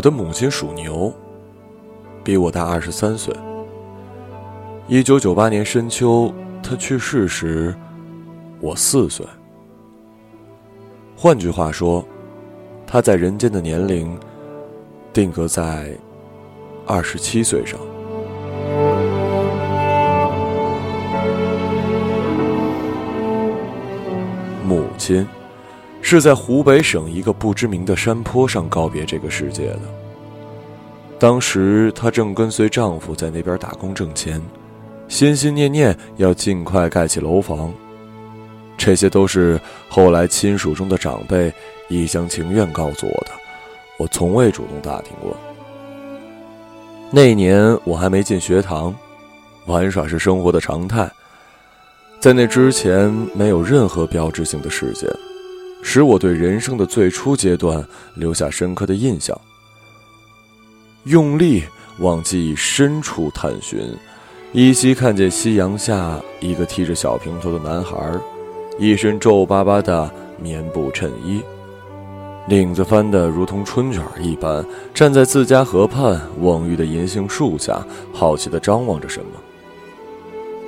我的母亲属牛，比我大二十三岁。一九九八年深秋，她去世时，我四岁。换句话说，她在人间的年龄定格在二十七岁上。母亲。是在湖北省一个不知名的山坡上告别这个世界的。当时她正跟随丈夫在那边打工挣钱，心心念念要尽快盖起楼房。这些都是后来亲属中的长辈一厢情愿告诉我的，我从未主动打听过。那年我还没进学堂，玩耍是生活的常态。在那之前，没有任何标志性的事件。使我对人生的最初阶段留下深刻的印象。用力往记忆深处探寻，依稀看见夕阳下一个剃着小平头的男孩，一身皱巴巴的棉布衬衣，领子翻得如同春卷一般，站在自家河畔蓊郁的银杏树下，好奇地张望着什么。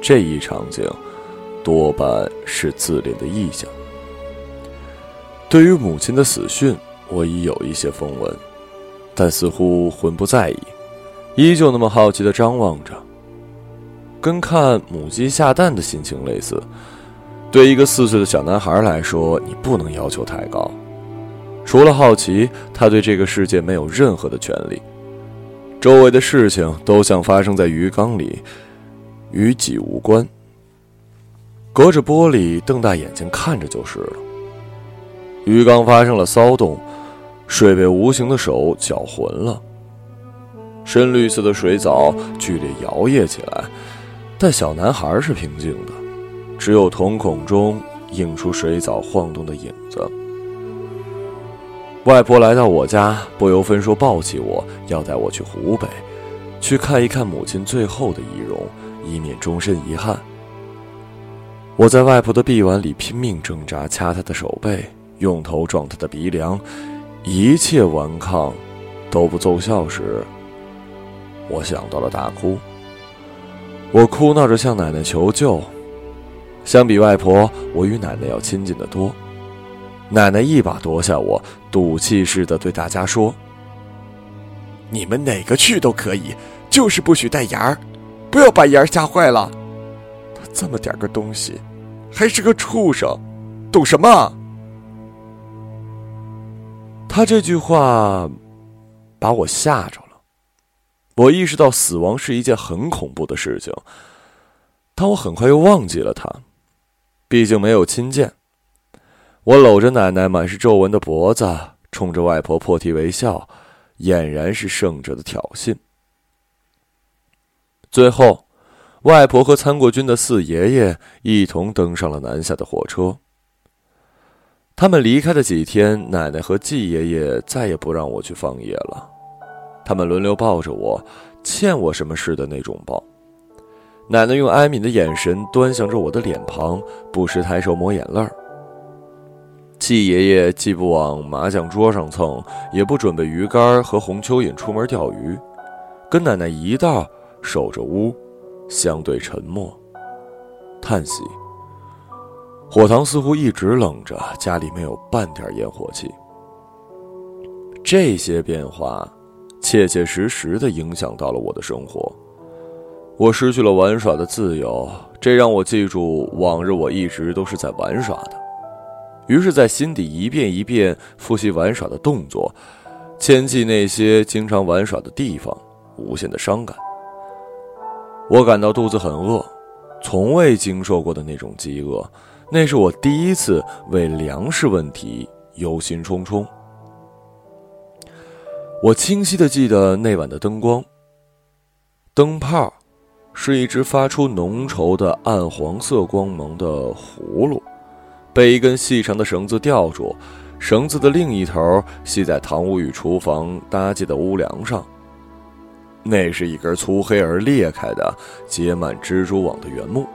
这一场景，多半是自恋的臆想。对于母亲的死讯，我已有一些风闻，但似乎浑不在意，依旧那么好奇地张望着，跟看母鸡下蛋的心情类似。对一个四岁的小男孩来说，你不能要求太高。除了好奇，他对这个世界没有任何的权利，周围的事情都像发生在鱼缸里，与己无关。隔着玻璃瞪大眼睛看着就是了。鱼缸发生了骚动，水被无形的手搅浑了。深绿色的水藻剧烈摇曳起来，但小男孩是平静的，只有瞳孔中映出水藻晃动的影子。外婆来到我家，不由分说抱起我，要带我去湖北，去看一看母亲最后的仪容，以免终身遗憾。我在外婆的臂弯里拼命挣扎，掐她的手背。用头撞他的鼻梁，一切顽抗都不奏效时，我想到了大哭。我哭闹着向奶奶求救。相比外婆，我与奶奶要亲近的多。奶奶一把夺下我，赌气似的对大家说：“你们哪个去都可以，就是不许带牙儿，不要把牙儿吓坏了。他这么点个东西，还是个畜生，懂什么？”他这句话把我吓着了，我意识到死亡是一件很恐怖的事情，但我很快又忘记了他，毕竟没有亲见。我搂着奶奶满是皱纹的脖子，冲着外婆破涕为笑，俨然是胜者的挑衅。最后，外婆和参过军的四爷爷一同登上了南下的火车。他们离开的几天，奶奶和季爷爷再也不让我去放野了。他们轮流抱着我，欠我什么似的那种抱。奶奶用哀悯的眼神端详着我的脸庞，不时抬手抹眼泪儿。季爷爷既不往麻将桌上蹭，也不准备鱼竿和红蚯蚓出门钓鱼，跟奶奶一道守着屋，相对沉默，叹息。火塘似乎一直冷着，家里没有半点烟火气。这些变化，切切实实的影响到了我的生活。我失去了玩耍的自由，这让我记住往日我一直都是在玩耍的。于是，在心底一遍一遍复习玩耍的动作，牵记那些经常玩耍的地方，无限的伤感。我感到肚子很饿，从未经受过的那种饥饿。那是我第一次为粮食问题忧心忡忡。我清晰的记得那晚的灯光。灯泡，是一只发出浓稠的暗黄色光芒的葫芦，被一根细长的绳子吊住，绳子的另一头系在堂屋与厨房搭建的屋梁上。那是一根粗黑而裂开的、结满蜘蛛网的原木。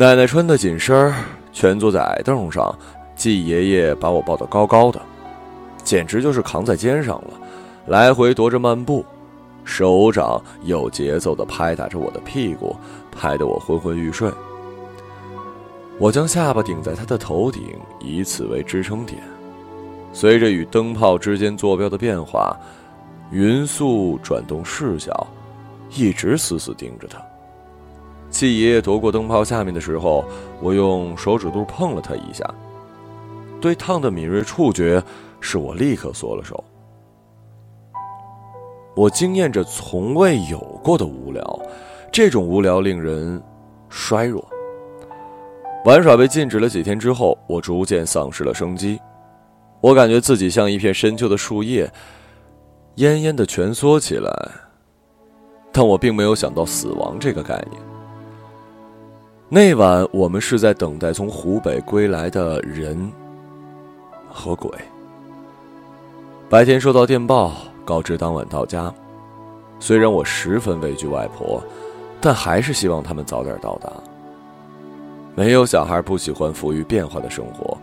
奶奶穿的紧身儿，蜷坐在矮凳上，季爷爷把我抱得高高的，简直就是扛在肩上了，来回踱着漫步，手掌有节奏地拍打着我的屁股，拍得我昏昏欲睡。我将下巴顶在他的头顶，以此为支撑点。随着与灯泡之间坐标的变化，匀速转动视角，一直死死盯着他。季爷爷夺过灯泡下面的时候，我用手指肚碰了他一下。对烫的敏锐触觉，使我立刻缩了手。我惊艳着从未有过的无聊，这种无聊令人衰弱。玩耍被禁止了几天之后，我逐渐丧失了生机。我感觉自己像一片深秋的树叶，奄奄的蜷缩起来。但我并没有想到死亡这个概念。那晚，我们是在等待从湖北归来的人和鬼。白天收到电报，告知当晚到家。虽然我十分畏惧外婆，但还是希望他们早点到达。没有小孩不喜欢富于变化的生活，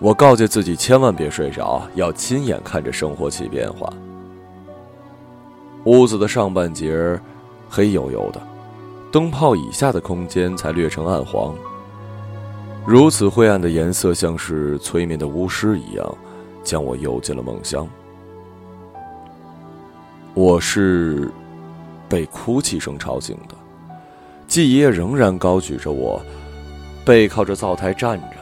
我告诫自己千万别睡着，要亲眼看着生活起变化。屋子的上半截黑黝黝的，灯泡以下的空间才略呈暗黄。如此灰暗的颜色，像是催眠的巫师一样，将我诱进了梦乡。我是被哭泣声吵醒的，季爷爷仍然高举着我。背靠着灶台站着，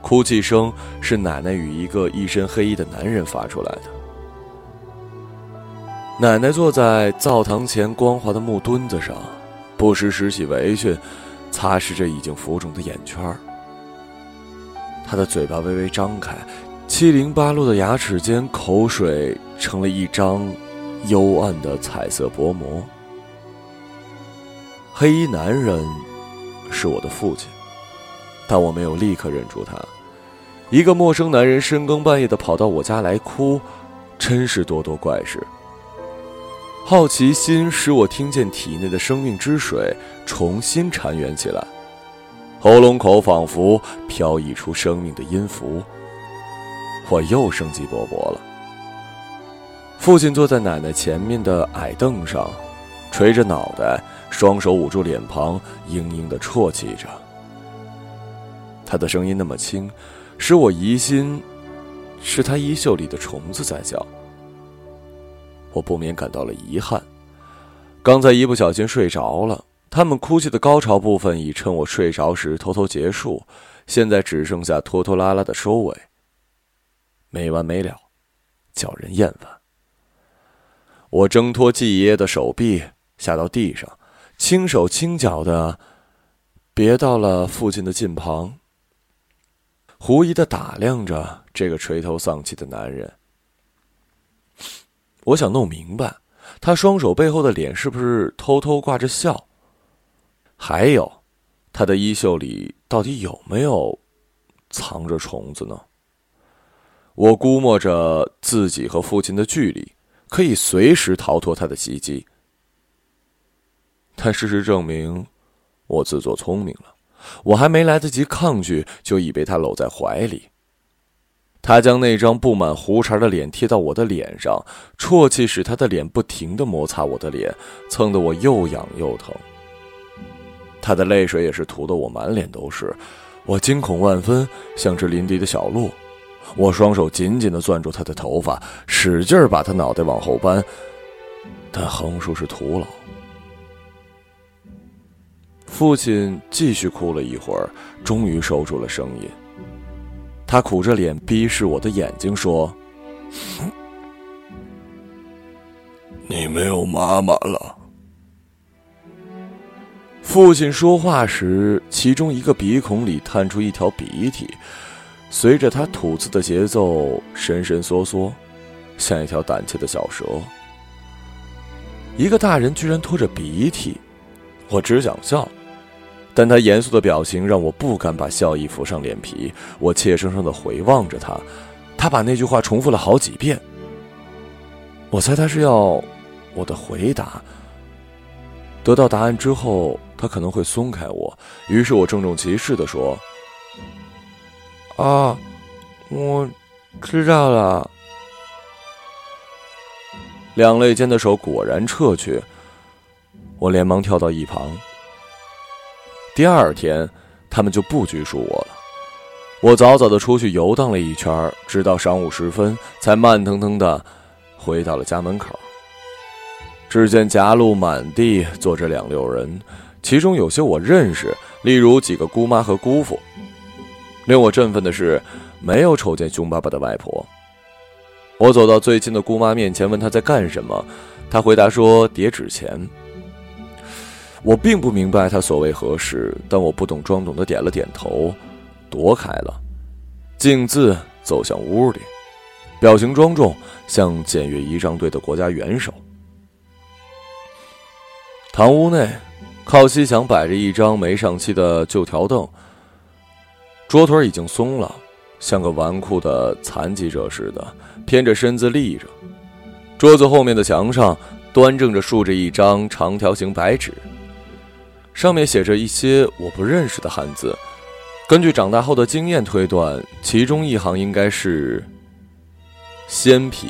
哭泣声是奶奶与一个一身黑衣的男人发出来的。奶奶坐在灶堂前光滑的木墩子上，不时拾起围裙，擦拭着已经浮肿的眼圈他的嘴巴微微张开，七零八落的牙齿间，口水成了一张幽暗的彩色薄膜。黑衣男人是我的父亲。但我没有立刻认出他，一个陌生男人深更半夜的跑到我家来哭，真是多多怪事。好奇心使我听见体内的生命之水重新潺湲起来，喉咙口仿佛飘溢出生命的音符。我又生机勃勃了。父亲坐在奶奶前面的矮凳上，垂着脑袋，双手捂住脸庞，嘤嘤的啜泣着。他的声音那么轻，使我疑心是他衣袖里的虫子在叫。我不免感到了遗憾，刚才一不小心睡着了。他们哭泣的高潮部分已趁我睡着时偷偷结束，现在只剩下拖拖拉拉的收尾，没完没了，叫人厌烦。我挣脱季爷爷的手臂，下到地上，轻手轻脚的别到了父亲的近旁。狐疑的打量着这个垂头丧气的男人，我想弄明白，他双手背后的脸是不是偷偷挂着笑？还有，他的衣袖里到底有没有藏着虫子呢？我估摸着自己和父亲的距离，可以随时逃脱他的袭击。但事实证明，我自作聪明了。我还没来得及抗拒，就已被他搂在怀里。他将那张布满胡茬的脸贴到我的脸上，啜泣使他的脸不停地摩擦我的脸，蹭得我又痒又疼。他的泪水也是涂得我满脸都是，我惊恐万分，像只临敌的小鹿。我双手紧紧地攥住他的头发，使劲把他脑袋往后扳，但横竖是徒劳。父亲继续哭了一会儿，终于收住了声音。他苦着脸逼视我的眼睛，说：“你没有妈妈了。”父亲说话时，其中一个鼻孔里探出一条鼻涕，随着他吐字的节奏，伸伸缩缩，像一条胆怯的小蛇。一个大人居然拖着鼻涕，我只想笑。但他严肃的表情让我不敢把笑意浮上脸皮。我怯生生的回望着他，他把那句话重复了好几遍。我猜他是要我的回答。得到答案之后，他可能会松开我。于是我郑重其事的说：“啊，我知道了。”两肋间的手果然撤去，我连忙跳到一旁。第二天，他们就不拘束我了。我早早的出去游荡了一圈，直到晌午时分，才慢腾腾的回到了家门口。只见夹路满地坐着两溜人，其中有些我认识，例如几个姑妈和姑父。令我振奋的是，没有瞅见凶巴巴的外婆。我走到最近的姑妈面前，问她在干什么，她回答说叠纸钱。我并不明白他所谓何事，但我不懂装懂的点了点头。躲开了，径自走向屋里，表情庄重，像检阅仪仗队的国家元首。堂屋内，靠西墙摆着一张没上漆的旧条凳，桌腿已经松了，像个纨绔的残疾者似的，偏着身子立着。桌子后面的墙上，端正着竖着一张长条形白纸，上面写着一些我不认识的汉字。根据长大后的经验推断，其中一行应该是“仙匹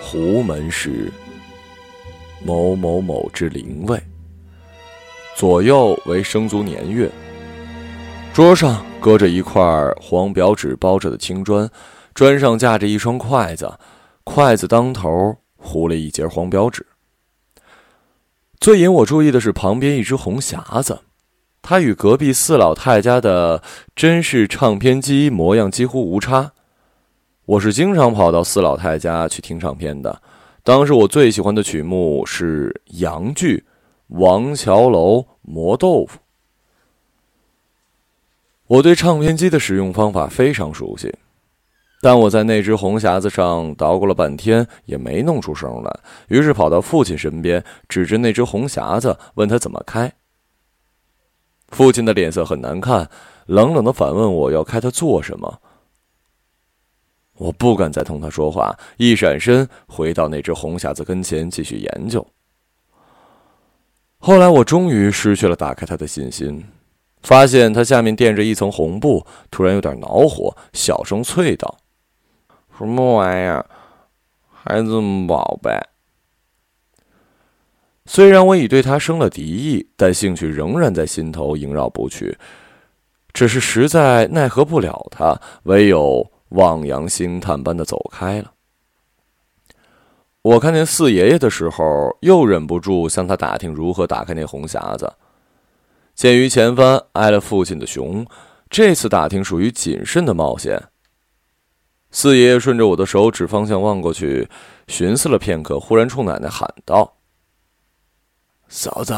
胡门氏某某某之灵位”，左右为生卒年月。桌上搁着一块黄表纸包着的青砖，砖上架着一双筷子，筷子当头糊了一截黄表纸。最引我注意的是旁边一只红匣子。它与隔壁四老太家的真式唱片机模样几乎无差。我是经常跑到四老太家去听唱片的。当时我最喜欢的曲目是杨剧《王桥楼磨豆腐》。我对唱片机的使用方法非常熟悉，但我在那只红匣子上捣鼓了半天也没弄出声来，于是跑到父亲身边，指着那只红匣子问他怎么开。父亲的脸色很难看，冷冷的反问我要开它做什么。我不敢再同他说话，一闪身回到那只红匣子跟前继续研究。后来我终于失去了打开它的信心，发现它下面垫着一层红布，突然有点恼火，小声啐道：“什么玩意儿，孩子们宝贝？”虽然我已对他生了敌意，但兴趣仍然在心头萦绕不去。只是实在奈何不了他，唯有望洋兴叹般的走开了。我看见四爷爷的时候，又忍不住向他打听如何打开那红匣子。鉴于前番挨了父亲的熊，这次打听属于谨慎的冒险。四爷爷顺着我的手指方向望过去，寻思了片刻，忽然冲奶奶喊道。嫂子，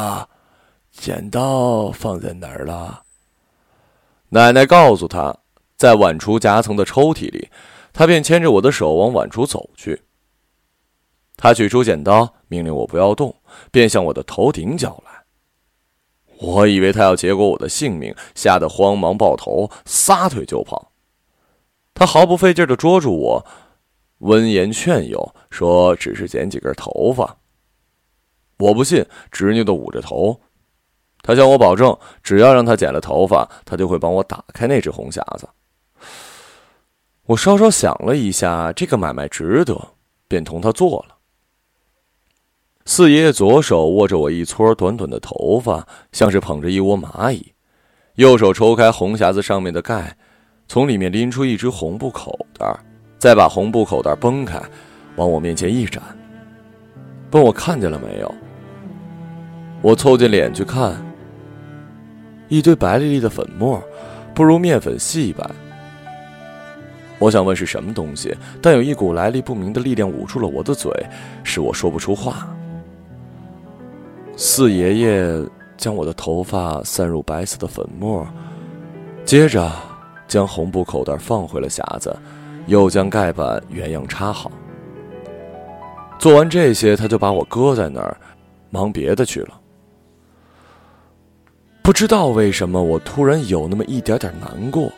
剪刀放在哪儿了？奶奶告诉他，在碗橱夹层的抽屉里。他便牵着我的手往碗橱走去。他取出剪刀，命令我不要动，便向我的头顶绞来。我以为他要结果我的性命，吓得慌忙抱头，撒腿就跑。他毫不费劲的捉住我，温言劝诱说：“只是剪几根头发。”我不信，执拗的捂着头。他向我保证，只要让他剪了头发，他就会帮我打开那只红匣子。我稍稍想了一下，这个买卖值得，便同他做了。四爷爷左手握着我一撮短短的头发，像是捧着一窝蚂蚁；右手抽开红匣子上面的盖，从里面拎出一只红布口袋，再把红布口袋崩开，往我面前一展，问我看见了没有。我凑近脸去看，一堆白粒粒的粉末，不如面粉细白。我想问是什么东西，但有一股来历不明的力量捂住了我的嘴，使我说不出话。四爷爷将我的头发散入白色的粉末，接着将红布口袋放回了匣子，又将盖板原样插好。做完这些，他就把我搁在那儿，忙别的去了。不知道为什么，我突然有那么一点点难过。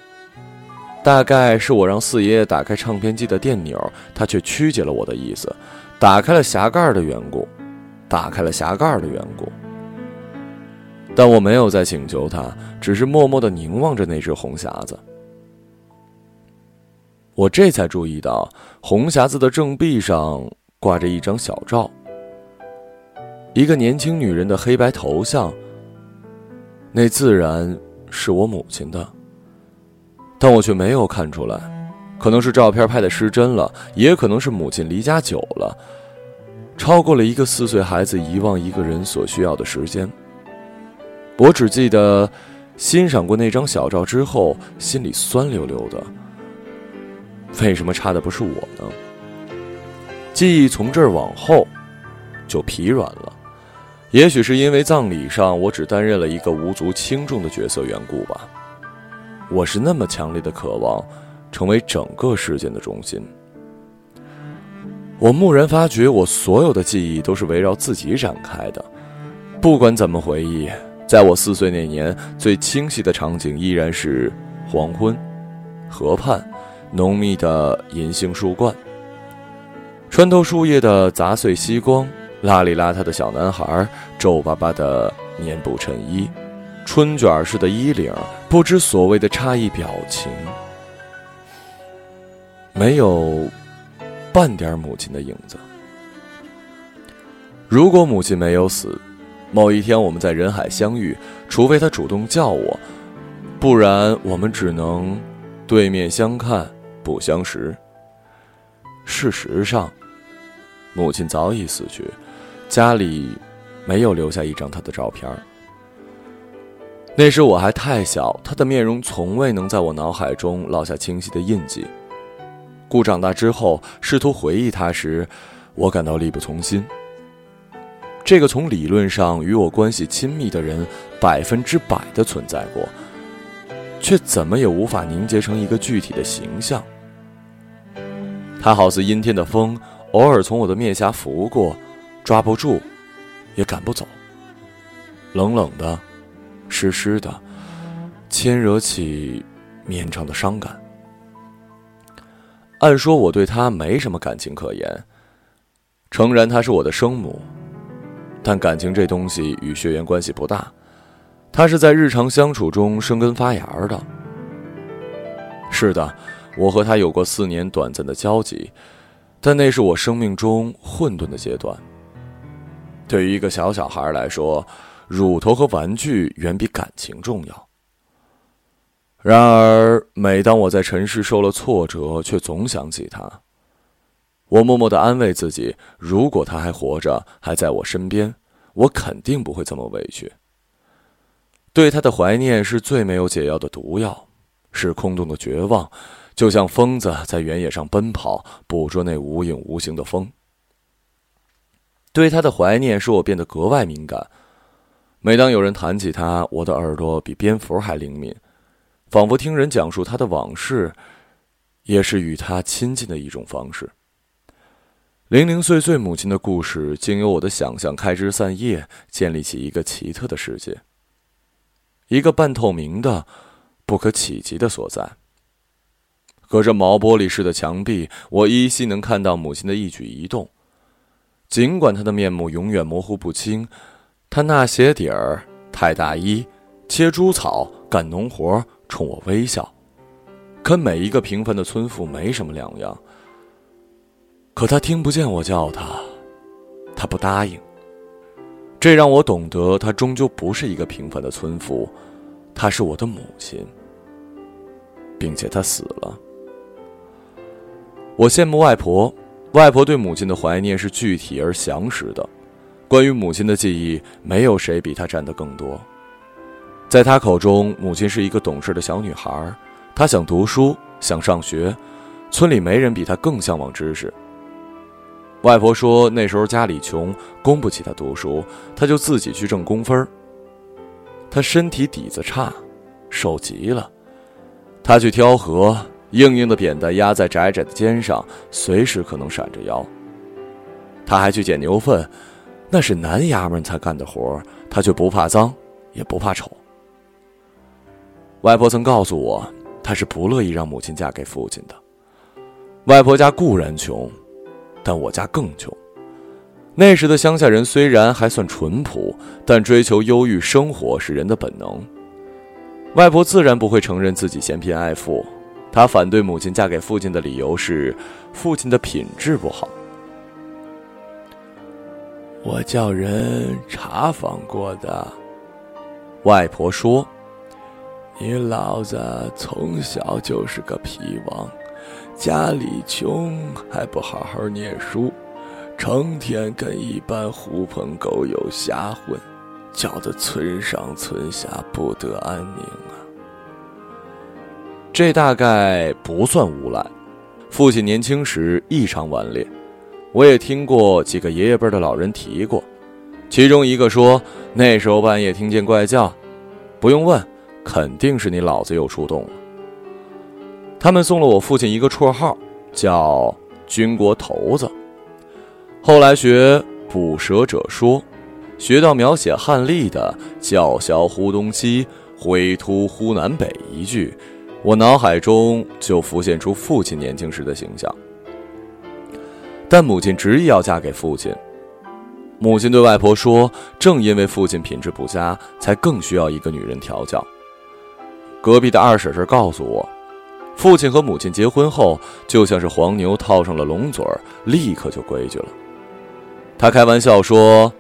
大概是我让四爷爷打开唱片机的电钮，他却曲解了我的意思，打开了匣盖的缘故，打开了匣盖的缘故。但我没有再请求他，只是默默的凝望着那只红匣子。我这才注意到，红匣子的正壁上挂着一张小照，一个年轻女人的黑白头像。那自然是我母亲的，但我却没有看出来，可能是照片拍的失真了，也可能是母亲离家久了，超过了一个四岁孩子遗忘一个人所需要的时间。我只记得欣赏过那张小照之后，心里酸溜溜的。为什么差的不是我呢？记忆从这儿往后就疲软了。也许是因为葬礼上我只担任了一个无足轻重的角色缘故吧，我是那么强烈的渴望成为整个事件的中心。我蓦然发觉，我所有的记忆都是围绕自己展开的。不管怎么回忆，在我四岁那年，最清晰的场景依然是黄昏，河畔，浓密的银杏树冠，穿透树叶的杂碎夕光。邋里邋遢的小男孩，皱巴巴的棉布衬衣，春卷似的衣领，不知所谓的诧异表情，没有半点母亲的影子。如果母亲没有死，某一天我们在人海相遇，除非她主动叫我，不然我们只能对面相看不相识。事实上，母亲早已死去。家里没有留下一张她的照片那时我还太小，她的面容从未能在我脑海中烙下清晰的印记。故长大之后试图回忆她时，我感到力不从心。这个从理论上与我关系亲密的人，百分之百的存在过，却怎么也无法凝结成一个具体的形象。他好似阴天的风，偶尔从我的面颊拂过。抓不住，也赶不走。冷冷的，湿湿的，牵惹起绵长的伤感。按说我对她没什么感情可言，诚然她是我的生母，但感情这东西与血缘关系不大，它是在日常相处中生根发芽的。是的，我和他有过四年短暂的交集，但那是我生命中混沌的阶段。对于一个小小孩来说，乳头和玩具远比感情重要。然而，每当我在尘世受了挫折，却总想起他，我默默的安慰自己：如果他还活着，还在我身边，我肯定不会这么委屈。对他的怀念是最没有解药的毒药，是空洞的绝望，就像疯子在原野上奔跑，捕捉那无影无形的风。对他的怀念使我变得格外敏感。每当有人谈起他，我的耳朵比蝙蝠还灵敏，仿佛听人讲述他的往事，也是与他亲近的一种方式。零零碎碎母亲的故事，经由我的想象开枝散叶，建立起一个奇特的世界，一个半透明的、不可企及的所在。隔着毛玻璃似的墙壁，我依稀能看到母亲的一举一动。尽管她的面目永远模糊不清，她纳鞋底儿、太大衣、切猪草、干农活，冲我微笑，跟每一个平凡的村妇没什么两样。可他听不见我叫他，他不答应。这让我懂得，她终究不是一个平凡的村妇，她是我的母亲，并且她死了。我羡慕外婆。外婆对母亲的怀念是具体而详实的，关于母亲的记忆，没有谁比她占得更多。在她口中，母亲是一个懂事的小女孩，她想读书，想上学，村里没人比她更向往知识。外婆说，那时候家里穷，供不起她读书，她就自己去挣工分儿。她身体底子差，瘦极了，她去挑河。硬硬的扁担压在窄窄的肩上，随时可能闪着腰。他还去捡牛粪，那是男衙门才干的活他却不怕脏，也不怕丑。外婆曾告诉我，她是不乐意让母亲嫁给父亲的。外婆家固然穷，但我家更穷。那时的乡下人虽然还算淳朴，但追求优裕生活是人的本能。外婆自然不会承认自己嫌贫爱富。她反对母亲嫁给父亲的理由是，父亲的品质不好。我叫人查访过的。外婆说：“你老子从小就是个皮王，家里穷还不好好念书，成天跟一般狐朋狗友瞎混，搅得村上村下不得安宁啊。”这大概不算无赖。父亲年轻时异常顽劣，我也听过几个爷爷辈的老人提过。其中一个说，那时候半夜听见怪叫，不用问，肯定是你老子又出动了。他们送了我父亲一个绰号，叫“军国头子”。后来学捕蛇者说，学到描写汉历的“叫嚣呼东西，挥突呼南北”一句。我脑海中就浮现出父亲年轻时的形象，但母亲执意要嫁给父亲。母亲对外婆说：“正因为父亲品质不佳，才更需要一个女人调教。”隔壁的二婶婶告诉我，父亲和母亲结婚后，就像是黄牛套上了龙嘴儿，立刻就规矩了。他开玩笑说：“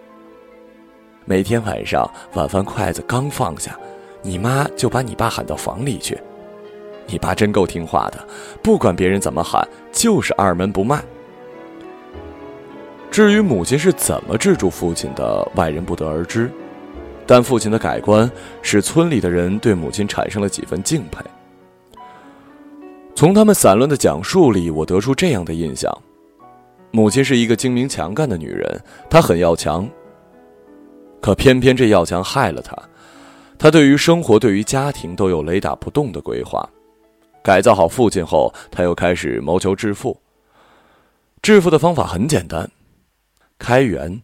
每天晚上晚饭筷子刚放下，你妈就把你爸喊到房里去。”你爸真够听话的，不管别人怎么喊，就是二门不迈。至于母亲是怎么制住父亲的，外人不得而知。但父亲的改观，使村里的人对母亲产生了几分敬佩。从他们散乱的讲述里，我得出这样的印象：母亲是一个精明强干的女人，她很要强。可偏偏这要强害了她，她对于生活、对于家庭都有雷打不动的规划。改造好父亲后，她又开始谋求致富。致富的方法很简单，开源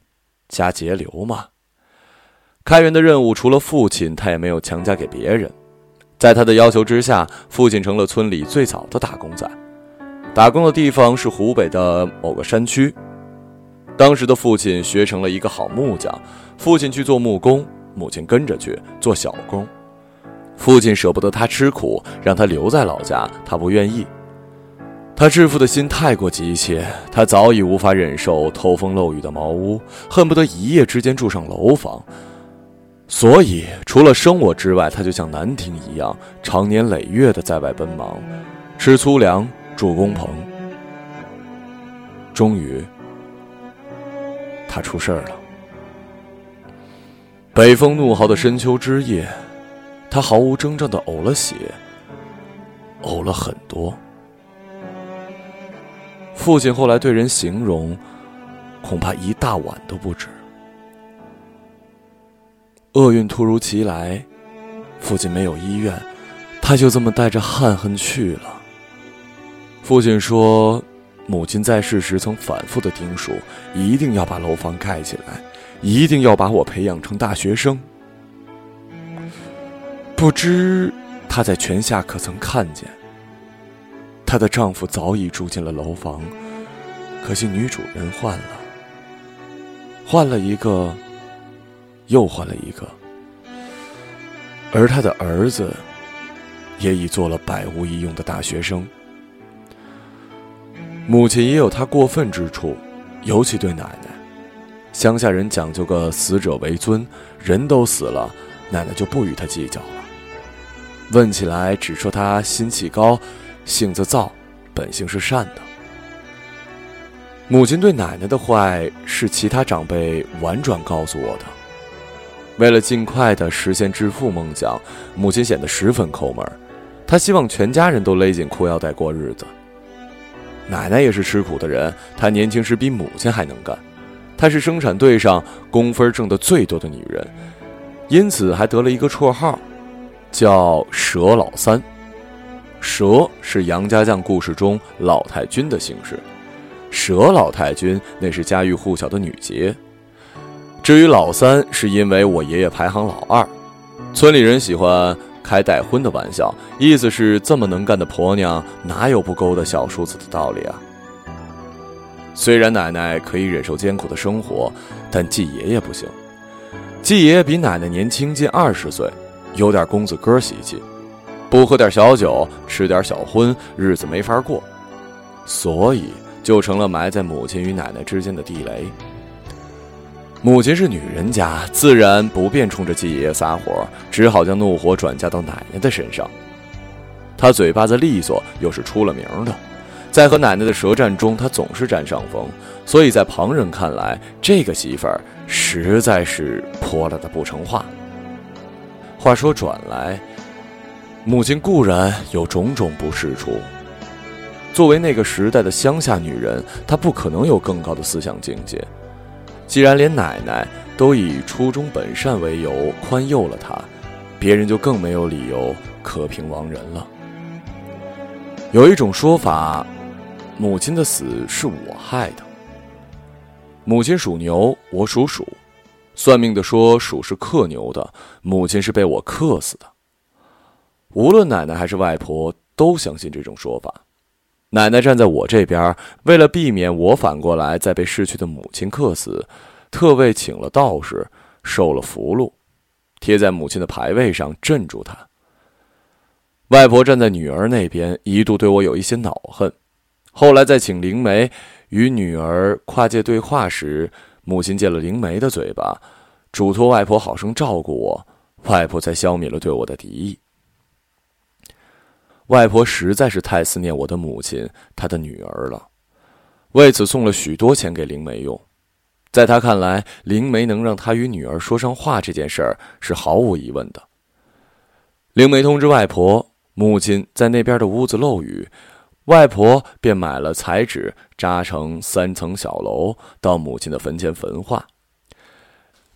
加节流嘛。开源的任务除了父亲，他也没有强加给别人。在他的要求之下，父亲成了村里最早的打工仔。打工的地方是湖北的某个山区。当时的父亲学成了一个好木匠，父亲去做木工，母亲跟着去做小工。父亲舍不得他吃苦，让他留在老家，他不愿意。他致富的心太过急切，他早已无法忍受透风漏雨的茅屋，恨不得一夜之间住上楼房。所以，除了生我之外，他就像南亭一样，长年累月的在外奔忙，吃粗粮，住工棚。终于，他出事儿了。北风怒号的深秋之夜。他毫无征兆的呕了血，呕了很多。父亲后来对人形容，恐怕一大碗都不止。厄运突如其来，父亲没有医院，他就这么带着憾恨去了。父亲说，母亲在世时曾反复的叮嘱，一定要把楼房盖起来，一定要把我培养成大学生。不知她在泉下可曾看见？她的丈夫早已住进了楼房，可惜女主人换了，换了一个，又换了一个，而他的儿子也已做了百无一用的大学生。母亲也有她过分之处，尤其对奶奶。乡下人讲究个死者为尊，人都死了，奶奶就不与他计较了。问起来，只说他心气高，性子躁，本性是善的。母亲对奶奶的坏，是其他长辈婉转告诉我的。为了尽快的实现致富梦想，母亲显得十分抠门她希望全家人都勒紧裤腰带过日子。奶奶也是吃苦的人，她年轻时比母亲还能干，她是生产队上工分挣得最多的女人，因此还得了一个绰号。叫蛇老三，蛇是杨家将故事中老太君的姓氏，蛇老太君那是家喻户晓的女杰。至于老三，是因为我爷爷排行老二，村里人喜欢开带婚的玩笑，意思是这么能干的婆娘哪有不勾搭小叔子的道理啊？虽然奶奶可以忍受艰苦的生活，但季爷爷不行，季爷爷比奶奶年轻近二十岁。有点公子哥习气，不喝点小酒，吃点小荤，日子没法过，所以就成了埋在母亲与奶奶之间的地雷。母亲是女人家，自然不便冲着季爷爷撒火，只好将怒火转嫁到奶奶的身上。他嘴巴子利索，又是出了名的，在和奶奶的舌战中，他总是占上风，所以在旁人看来，这个媳妇儿实在是泼辣的不成话。话说转来，母亲固然有种种不是处，作为那个时代的乡下女人，她不可能有更高的思想境界。既然连奶奶都以初衷本善为由宽宥了他，别人就更没有理由可评亡人了。有一种说法，母亲的死是我害的。母亲属牛，我属鼠，算命的说鼠是克牛的，母亲是被我克死的。无论奶奶还是外婆，都相信这种说法。奶奶站在我这边，为了避免我反过来再被逝去的母亲克死，特为请了道士，受了符箓，贴在母亲的牌位上镇住她。外婆站在女儿那边，一度对我有一些恼恨。后来在请灵媒与女儿跨界对话时，母亲借了灵媒的嘴巴，嘱托外婆好生照顾我，外婆才消灭了对我的敌意。外婆实在是太思念我的母亲，她的女儿了，为此送了许多钱给灵媒用。在她看来，灵媒能让她与女儿说上话这件事儿是毫无疑问的。灵媒通知外婆，母亲在那边的屋子漏雨，外婆便买了彩纸扎成三层小楼，到母亲的坟前焚化。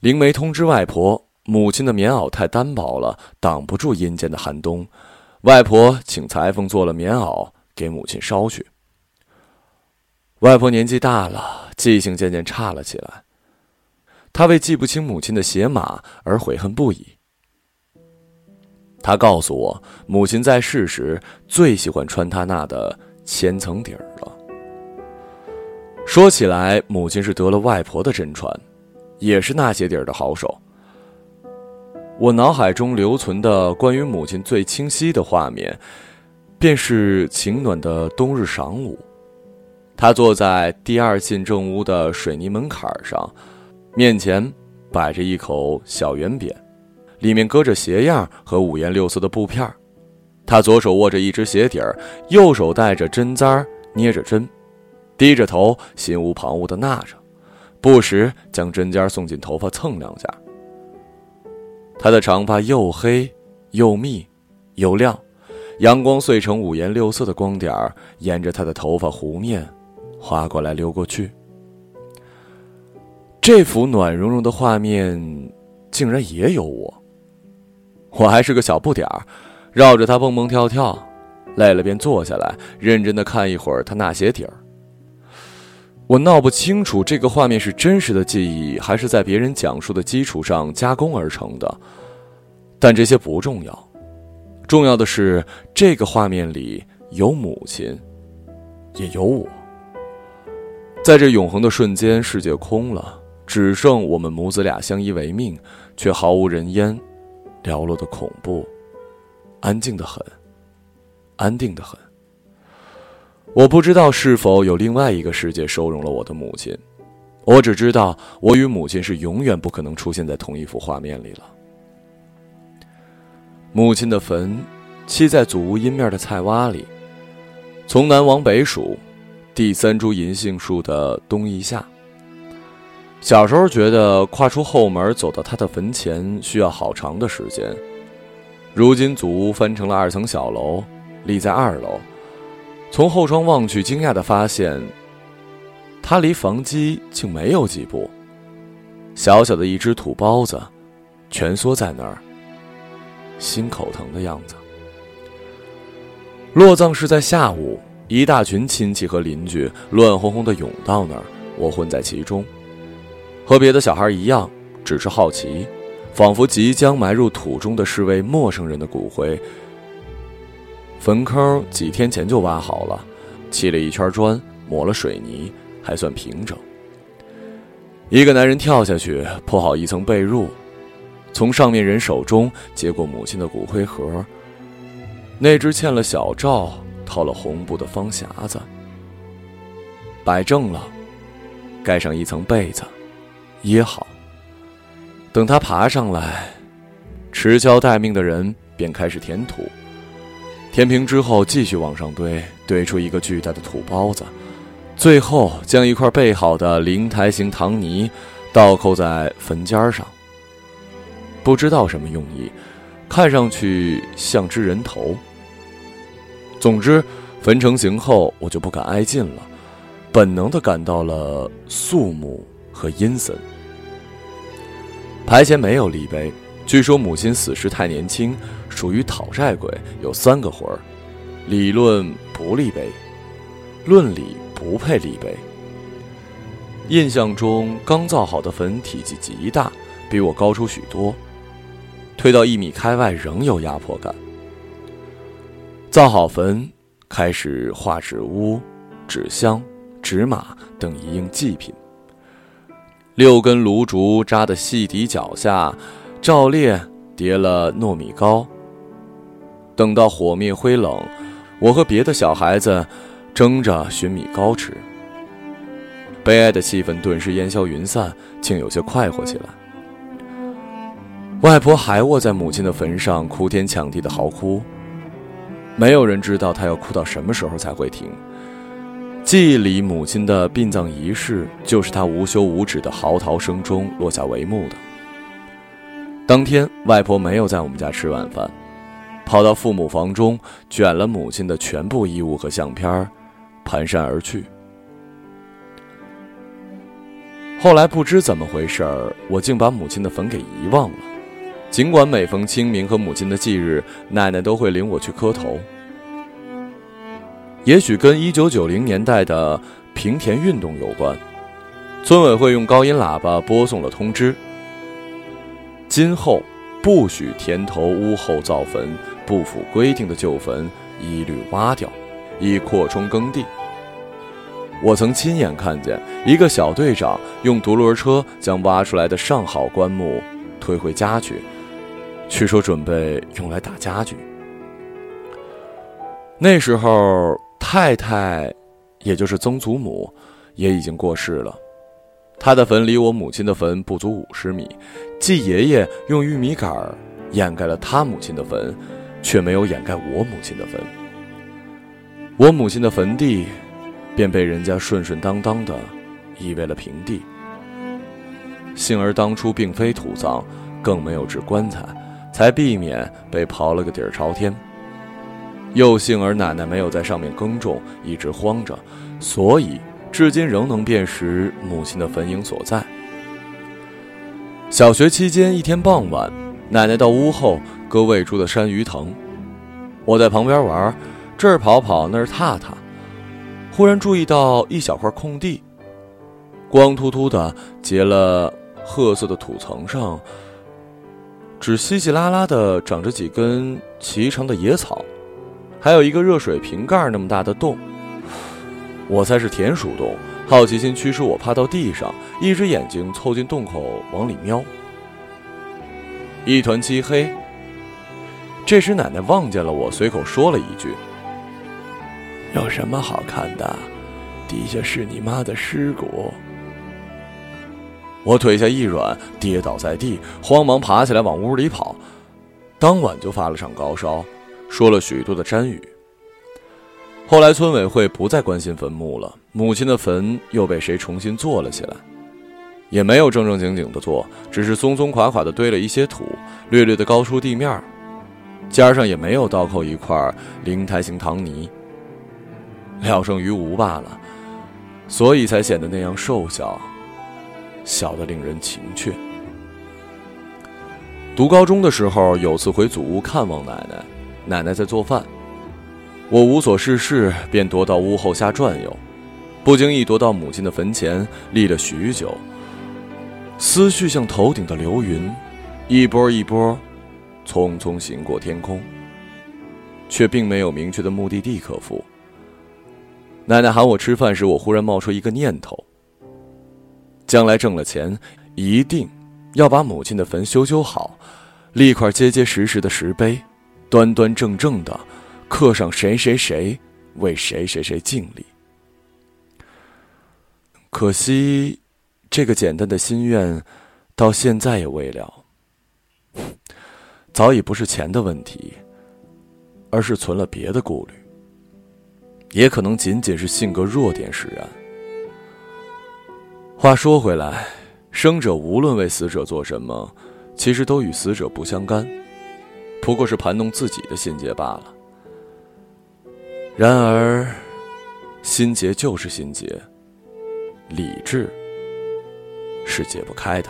灵媒通知外婆，母亲的棉袄太单薄了，挡不住阴间的寒冬。外婆请裁缝做了棉袄给母亲捎去。外婆年纪大了，记性渐渐差了起来。她为记不清母亲的鞋码而悔恨不已。她告诉我，母亲在世时最喜欢穿她那的千层底儿了。说起来，母亲是得了外婆的真传，也是那鞋底儿的好手。我脑海中留存的关于母亲最清晰的画面，便是晴暖的冬日晌午，她坐在第二进正屋的水泥门槛上，面前摆着一口小圆扁，里面搁着鞋样和五颜六色的布片她左手握着一只鞋底儿，右手带着针簪儿，捏着针，低着头，心无旁骛地纳着，不时将针尖送进头发蹭两下。她的长发又黑又密又亮，阳光碎成五颜六色的光点儿，沿着她的头发弧面划过来溜过去。这幅暖融融的画面，竟然也有我。我还是个小不点儿，绕着她蹦蹦跳跳，累了便坐下来，认真的看一会儿她那鞋底儿。我闹不清楚这个画面是真实的记忆，还是在别人讲述的基础上加工而成的。但这些不重要，重要的是这个画面里有母亲，也有我。在这永恒的瞬间，世界空了，只剩我们母子俩相依为命，却毫无人烟，寥落的恐怖，安静的很，安定的很。我不知道是否有另外一个世界收容了我的母亲，我只知道我与母亲是永远不可能出现在同一幅画面里了。母亲的坟，砌在祖屋阴面的菜洼里，从南往北数，第三株银杏树的东一下。小时候觉得跨出后门走到他的坟前需要好长的时间，如今祖屋翻成了二层小楼，立在二楼。从后窗望去，惊讶的发现，他离房基竟没有几步。小小的一只土包子，蜷缩在那儿，心口疼的样子。落葬是在下午，一大群亲戚和邻居乱哄哄的涌到那儿，我混在其中，和别的小孩一样，只是好奇，仿佛即将埋入土中的是位陌生人的骨灰。坟坑几天前就挖好了，砌了一圈砖，抹了水泥，还算平整。一个男人跳下去，铺好一层被褥，从上面人手中接过母亲的骨灰盒，那只欠了小罩、套了红布的方匣子，摆正了，盖上一层被子，掖好。等他爬上来，持锹待命的人便开始填土。填平之后，继续往上堆，堆出一个巨大的土包子。最后，将一块备好的灵台形糖泥倒扣在坟尖上。不知道什么用意，看上去像只人头。总之，坟成型后，我就不敢挨近了，本能的感到了肃穆和阴森。牌前没有立碑，据说母亲死时太年轻，属于讨债鬼，有三个魂儿，理论不立碑，论理不配立碑。印象中刚造好的坟体积极大，比我高出许多，推到一米开外仍有压迫感。造好坟，开始画纸屋、纸箱、纸马等一应祭品。六根炉烛扎的细底脚下，照例叠了糯米糕。等到火灭灰冷，我和别的小孩子争着寻米糕吃。悲哀的气氛顿时烟消云散，竟有些快活起来。外婆还卧在母亲的坟上，哭天抢地的嚎哭。没有人知道她要哭到什么时候才会停。记忆里，母亲的殡葬仪式就是她无休无止的嚎啕声中落下帷幕的。当天，外婆没有在我们家吃晚饭，跑到父母房中卷了母亲的全部衣物和相片，蹒跚而去。后来不知怎么回事儿，我竟把母亲的坟给遗忘了。尽管每逢清明和母亲的忌日，奶奶都会领我去磕头。也许跟一九九零年代的平田运动有关，村委会用高音喇叭播送了通知：今后不许田头屋后造坟，不符规定的旧坟一律挖掉，以扩充耕地。我曾亲眼看见一个小队长用独轮车将挖出来的上好棺木推回家去。据说准备用来打家具。那时候太太，也就是曾祖母，也已经过世了。他的坟离我母亲的坟不足五十米，继爷爷用玉米杆掩盖了他母亲的坟，却没有掩盖我母亲的坟。我母亲的坟地，便被人家顺顺当当的夷为了平地。幸而当初并非土葬，更没有置棺材。才避免被刨了个底儿朝天。又幸而奶奶没有在上面耕种，一直荒着，所以至今仍能辨识母亲的坟茔所在。小学期间，一天傍晚，奶奶到屋后割喂猪的山鱼藤，我在旁边玩，这儿跑跑那儿踏踏，忽然注意到一小块空地，光秃秃的结了褐色的土层上。只稀稀拉拉的长着几根齐长的野草，还有一个热水瓶盖那么大的洞。我猜是田鼠洞，好奇心驱使我趴到地上，一只眼睛凑近洞口往里瞄。一团漆黑。这时奶奶望见了我，随口说了一句：“有什么好看的？底下是你妈的尸骨。”我腿下一软，跌倒在地，慌忙爬起来往屋里跑。当晚就发了场高烧，说了许多的瞻语。后来村委会不再关心坟墓了，母亲的坟又被谁重新做了起来，也没有正正经经的做，只是松松垮垮的堆了一些土，略略的高出地面，尖上也没有倒扣一块灵台形糖泥，了胜于无罢了，所以才显得那样瘦小。小的令人情怯。读高中的时候，有次回祖屋看望奶奶，奶奶在做饭，我无所事事，便踱到屋后瞎转悠，不经意踱到母亲的坟前，立了许久。思绪像头顶的流云，一波一波，匆匆行过天空，却并没有明确的目的地可赴。奶奶喊我吃饭时，我忽然冒出一个念头。将来挣了钱，一定要把母亲的坟修修好，立块结结实实的石碑，端端正正的刻上谁谁谁为谁谁谁敬礼。可惜，这个简单的心愿，到现在也未了。早已不是钱的问题，而是存了别的顾虑，也可能仅仅是性格弱点使然。话说回来，生者无论为死者做什么，其实都与死者不相干，不过是盘弄自己的心结罢了。然而，心结就是心结，理智是解不开的。